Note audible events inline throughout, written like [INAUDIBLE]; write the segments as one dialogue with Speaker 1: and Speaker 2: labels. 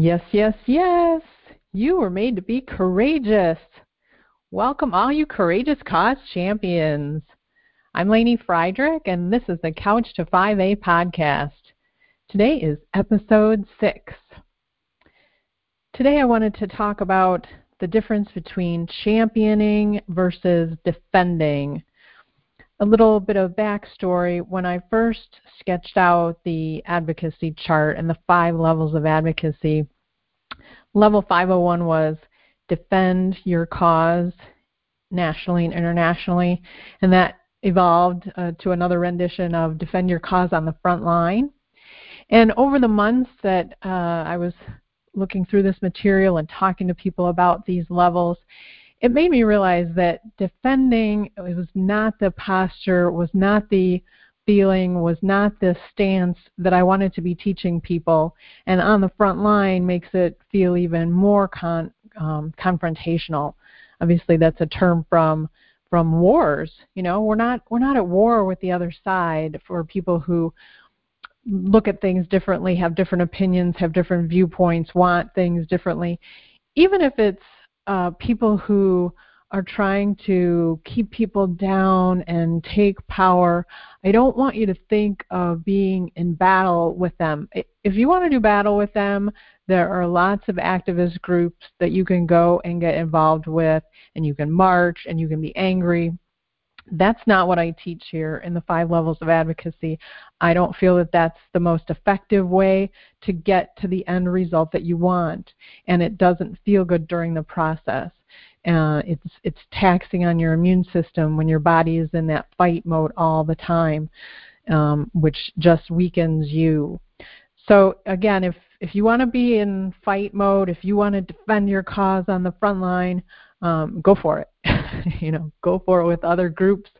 Speaker 1: Yes, yes, yes. You were made to be courageous. Welcome, all you courageous cause champions. I'm Lainey Friedrich, and this is the Couch to 5A podcast. Today is episode six. Today, I wanted to talk about the difference between championing versus defending. A little bit of backstory when I first sketched out the advocacy chart and the five levels of advocacy, level 501 was defend your cause nationally and internationally, and that evolved uh, to another rendition of defend your cause on the front line. And over the months that uh, I was looking through this material and talking to people about these levels, it made me realize that defending was not the posture, was not the feeling, was not the stance that I wanted to be teaching people. And on the front line makes it feel even more con, um, confrontational. Obviously, that's a term from from wars. You know, we're not we're not at war with the other side for people who look at things differently, have different opinions, have different viewpoints, want things differently. Even if it's uh, people who are trying to keep people down and take power, I don't want you to think of being in battle with them. If you want to do battle with them, there are lots of activist groups that you can go and get involved with, and you can march and you can be angry that's not what I teach here in the five levels of advocacy. I don't feel that that's the most effective way to get to the end result that you want, and it doesn't feel good during the process. Uh, it's it's taxing on your immune system when your body is in that fight mode all the time, um, which just weakens you. So again, if if you want to be in fight mode, if you want to defend your cause on the front line, um, go for it. [LAUGHS] [LAUGHS] you know, go for it with other groups,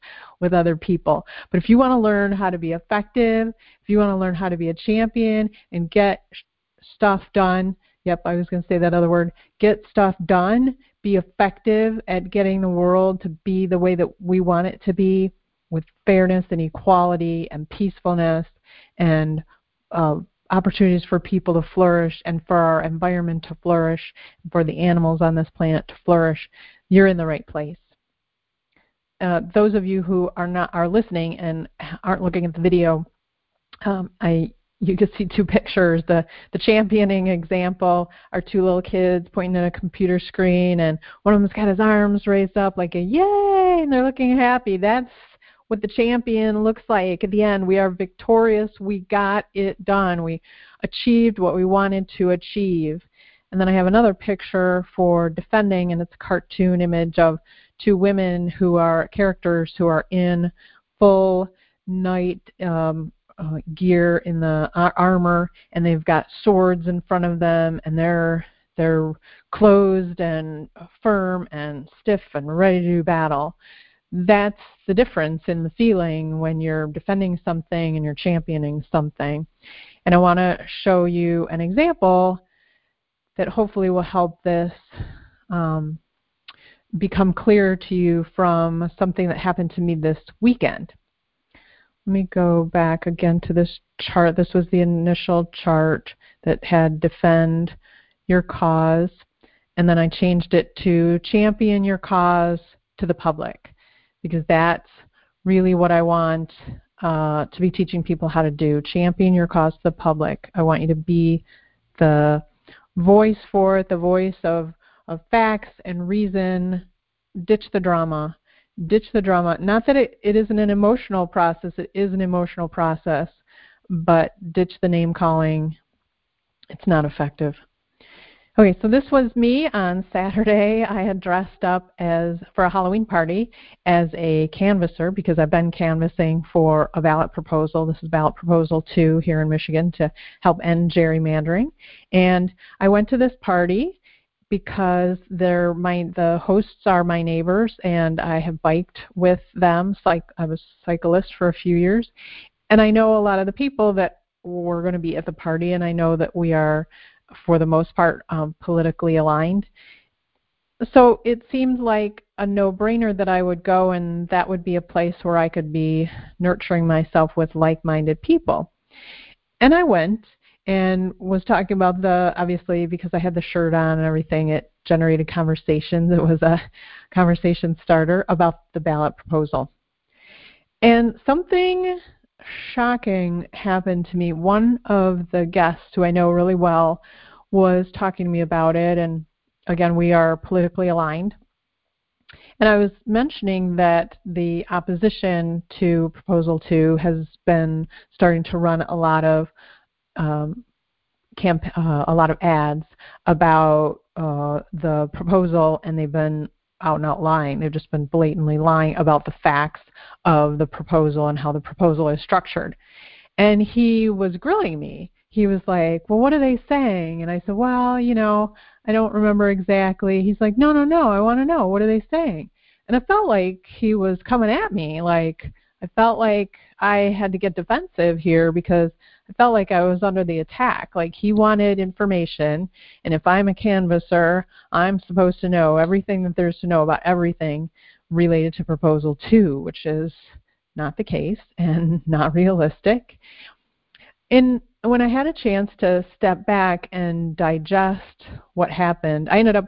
Speaker 1: with other people. But if you want to learn how to be effective, if you want to learn how to be a champion and get stuff done, yep, I was going to say that other word, get stuff done, be effective at getting the world to be the way that we want it to be with fairness and equality and peacefulness and uh, opportunities for people to flourish and for our environment to flourish, for the animals on this planet to flourish, you're in the right place. Uh, those of you who are not are listening and aren't looking at the video, um, I you can see two pictures. The the championing example are two little kids pointing at a computer screen, and one of them's got his arms raised up like a yay, and they're looking happy. That's what the champion looks like at the end. We are victorious. We got it done. We achieved what we wanted to achieve. And then I have another picture for defending, and it's a cartoon image of two women who are characters who are in full knight um, uh, gear in the uh, armor, and they've got swords in front of them, and they're they're closed and firm and stiff and ready to do battle that's the difference in the feeling when you're defending something and you're championing something. And I want to show you an example that hopefully will help this um, become clear to you from something that happened to me this weekend. Let me go back again to this chart. This was the initial chart that had defend your cause, and then I changed it to champion your cause to the public because that's really what I want uh, to be teaching people how to do. Champion your cause to the public. I want you to be the voice for it, the voice of, of facts and reason. Ditch the drama. Ditch the drama. Not that it, it isn't an emotional process, it is an emotional process, but ditch the name calling. It's not effective. Okay, so this was me on Saturday. I had dressed up as for a Halloween party as a canvasser because I've been canvassing for a ballot proposal. This is ballot proposal 2 here in Michigan to help end gerrymandering. And I went to this party because they're my the hosts are my neighbors and I have biked with them. Like I was a cyclist for a few years. And I know a lot of the people that were going to be at the party and I know that we are for the most part, um, politically aligned. So it seemed like a no brainer that I would go, and that would be a place where I could be nurturing myself with like minded people. And I went, and was talking about the obviously because I had the shirt on and everything, it generated conversations. It was a conversation starter about the ballot proposal. And something shocking happened to me. One of the guests who I know really well was talking to me about it and again we are politically aligned. And I was mentioning that the opposition to Proposal 2 has been starting to run a lot of um, camp, uh, a lot of ads about uh, the proposal, and they've been out and out lying. They've just been blatantly lying about the facts of the proposal and how the proposal is structured. And he was grilling me. He was like, Well, what are they saying? And I said, Well, you know, I don't remember exactly. He's like, No, no, no, I want to know. What are they saying? And it felt like he was coming at me. Like, I felt like I had to get defensive here because I felt like I was under the attack. Like he wanted information, and if I'm a canvasser, I'm supposed to know everything that there's to know about everything related to proposal two, which is not the case [LAUGHS] and not realistic. And when I had a chance to step back and digest what happened, I ended up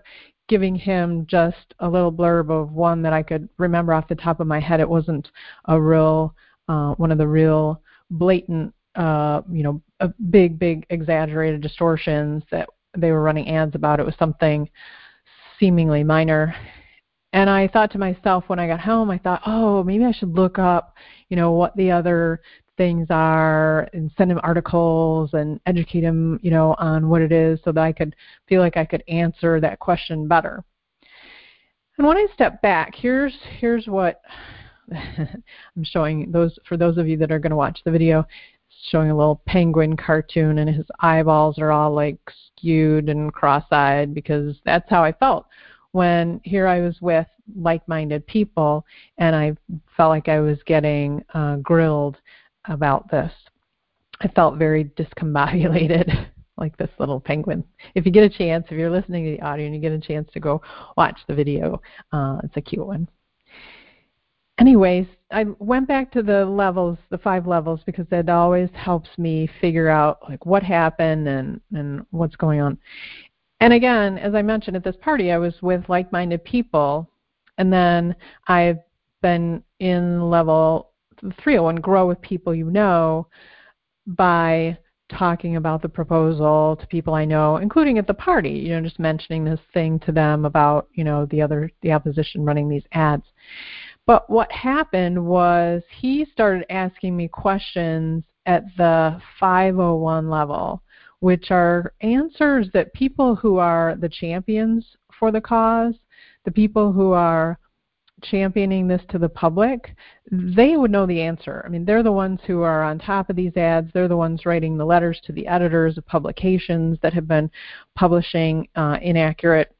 Speaker 1: giving him just a little blurb of one that I could remember off the top of my head. It wasn't a real uh, one of the real blatant uh, you know, big, big exaggerated distortions that they were running ads about. It was something seemingly minor. And I thought to myself when I got home, I thought, oh, maybe I should look up, you know, what the other things are and send him articles and educate him, you know, on what it is so that I could feel like I could answer that question better. And when I step back, here's here's what [LAUGHS] I'm showing those for those of you that are going to watch the video showing a little penguin cartoon and his eyeballs are all like skewed and cross-eyed because that's how I felt when here I was with like-minded people and I felt like I was getting uh, grilled about this. I felt very discombobulated [LAUGHS] like this little penguin. If you get a chance, if you're listening to the audio and you get a chance to go watch the video, uh, it's a cute one anyways, I went back to the levels, the five levels, because that always helps me figure out like what happened and and what's going on. And again, as I mentioned at this party, I was with like-minded people, and then I've been in level 301, grow with people you know, by talking about the proposal to people I know, including at the party. You know, just mentioning this thing to them about you know the other the opposition running these ads. But what happened was he started asking me questions at the 501 level, which are answers that people who are the champions for the cause, the people who are championing this to the public, they would know the answer. I mean, they're the ones who are on top of these ads. They're the ones writing the letters to the editors of publications that have been publishing uh, inaccurate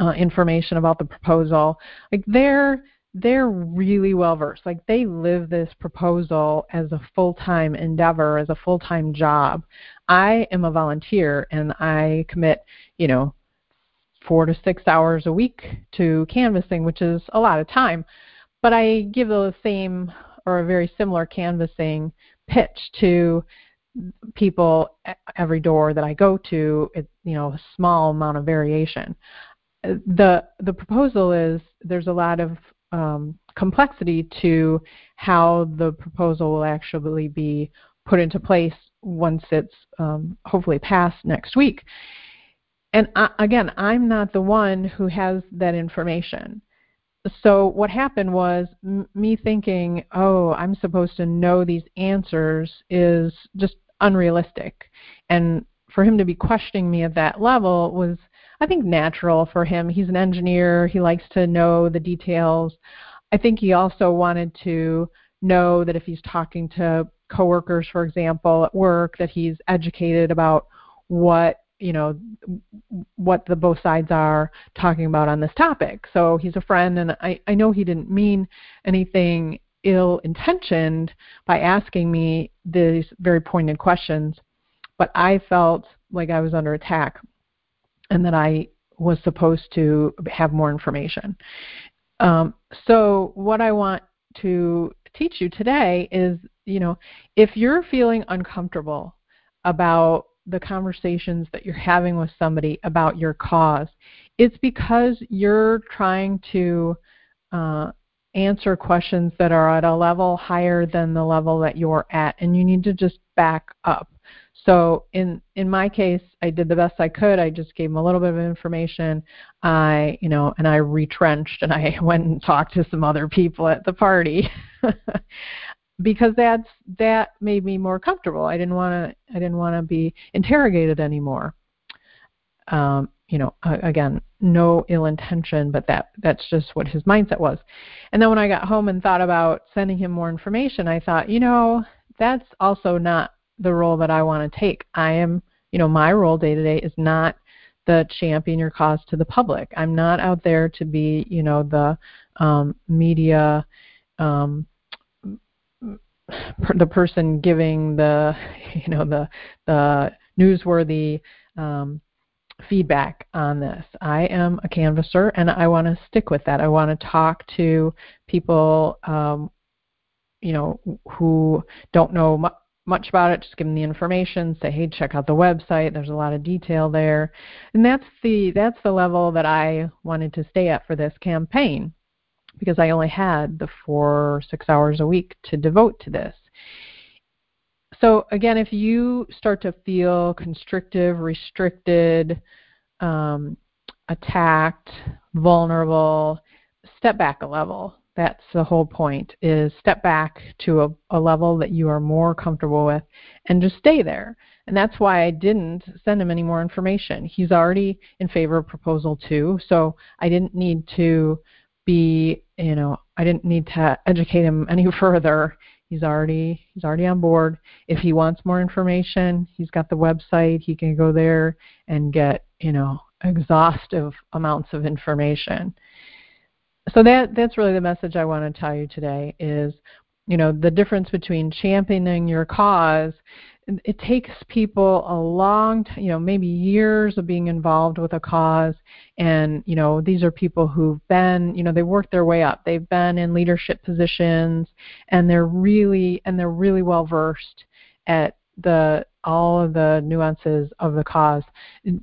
Speaker 1: uh, information about the proposal. Like they're they're really well versed. Like they live this proposal as a full time endeavor, as a full time job. I am a volunteer and I commit, you know, four to six hours a week to canvassing, which is a lot of time. But I give the same or a very similar canvassing pitch to people at every door that I go to. It's you know a small amount of variation. The the proposal is there's a lot of um, complexity to how the proposal will actually be put into place once it's um, hopefully passed next week. And I, again, I'm not the one who has that information. So what happened was m- me thinking, oh, I'm supposed to know these answers is just unrealistic. And for him to be questioning me at that level was I think natural for him. He's an engineer. He likes to know the details. I think he also wanted to know that if he's talking to coworkers, for example, at work, that he's educated about what you know what the both sides are talking about on this topic. So he's a friend, and I, I know he didn't mean anything ill intentioned by asking me these very pointed questions, but I felt like I was under attack and that I was supposed to have more information. Um, so what I want to teach you today is, you know, if you're feeling uncomfortable about the conversations that you're having with somebody about your cause, it's because you're trying to uh, answer questions that are at a level higher than the level that you're at, and you need to just back up. So in in my case, I did the best I could. I just gave them a little bit of information. I, you know, and I retrenched and I [LAUGHS] went and talked to some other people at the party. [LAUGHS] because that's that made me more comfortable. I didn't want to I didn't want to be interrogated anymore. Um, you know, again, no ill intention, but that that's just what his mindset was. And then when I got home and thought about sending him more information, I thought, you know, that's also not the role that I want to take. I am, you know, my role day to day is not the champion your cause to the public. I'm not out there to be, you know, the um, media, um, per, the person giving the, [LAUGHS] you know, the the newsworthy um, feedback on this. I am a canvasser, and I want to stick with that. I want to talk to people, um, you know, who don't know much about it, just give them the information, say, hey, check out the website. There's a lot of detail there, and that's the that's the level that I wanted to stay at for this campaign, because I only had the four six hours a week to devote to this. So again, if you start to feel constrictive, restricted, um, attacked, vulnerable, step back a level that's the whole point is step back to a, a level that you are more comfortable with and just stay there. And that's why I didn't send him any more information. He's already in favor of proposal two, so I didn't need to be, you know, I didn't need to educate him any [LAUGHS] further. He's already he's already on board. If he wants more information, he's got the website. He can go there and get, you know, exhaustive amounts of information so that that's really the message I want to tell you today is you know the difference between championing your cause it takes people a long time, you know maybe years of being involved with a cause. And you know these are people who've been you know they worked their way up. They've been in leadership positions and they're really and they're really well versed at the all of the nuances of the cause.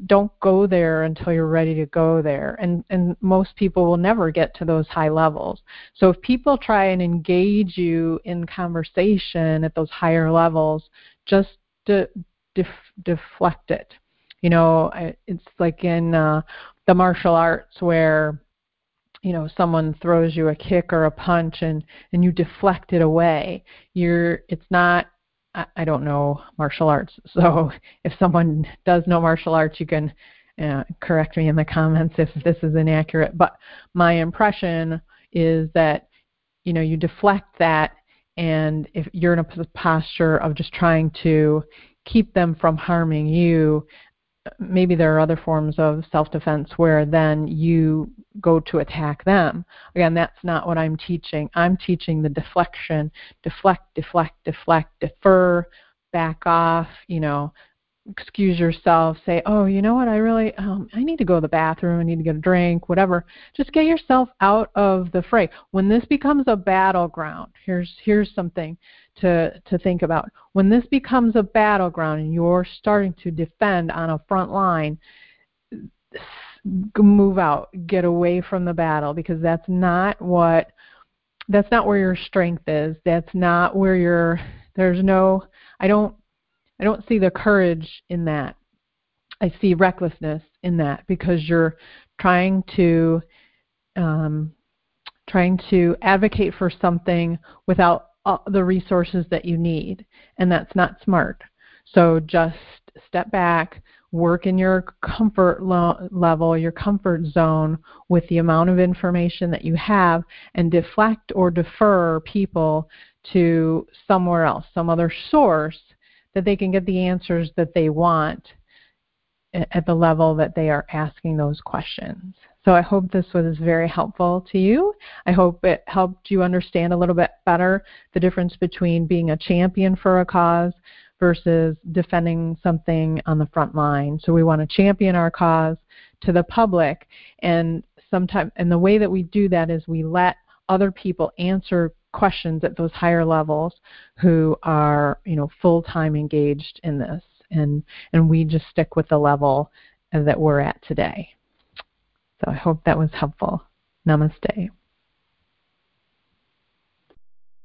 Speaker 1: Don't go there until you're ready to go there. And and most people will never get to those high levels. So if people try and engage you in conversation at those higher levels, just de- def- deflect it. You know, it's like in uh, the martial arts where you know someone throws you a kick or a punch and and you deflect it away you're it's not I, don't know martial arts, [LAUGHS] so if someone does know martial arts, you can uh, correct me in the comments if this is inaccurate. But my impression is that you know you deflect that, and if you're in a posture of just trying to keep them from harming you, maybe there are other forms of self-defense where then you go to attack them. Again, that's not what I'm teaching. I'm teaching the deflection, deflect, deflect, deflect, defer, back off, you know, excuse yourself, say, "Oh, you know what? I really um I need to go to the bathroom, I need to get a drink, whatever." Just get yourself out of the fray. When this becomes a battleground, here's here's something to to think about. When this becomes a battleground and you're starting to defend on a front line, move out, get away from the battle because that's not what that's not where your strength is. That's not where your there's no I don't I don't see the courage in that. I see recklessness in that because you're trying to um, trying to advocate for something without Uh, the resources that you need, and that's not smart. So just step back, work in your comfort lo- level, your comfort zone with the amount of information that you have, and deflect or defer people to somewhere else, some other source that they can get the answers that they want at the level that they are asking those questions. So I hope this was very helpful to you. I hope it helped you understand a little bit better the difference between being a champion for a cause versus defending something on the front line. So we want to champion our cause to the public and sometimes and the way that we do that is we let other people answer questions at those higher levels who are, you know, full-time engaged in this. and and we just stick with the level that we're at today. So I hope that was helpful. Namaste.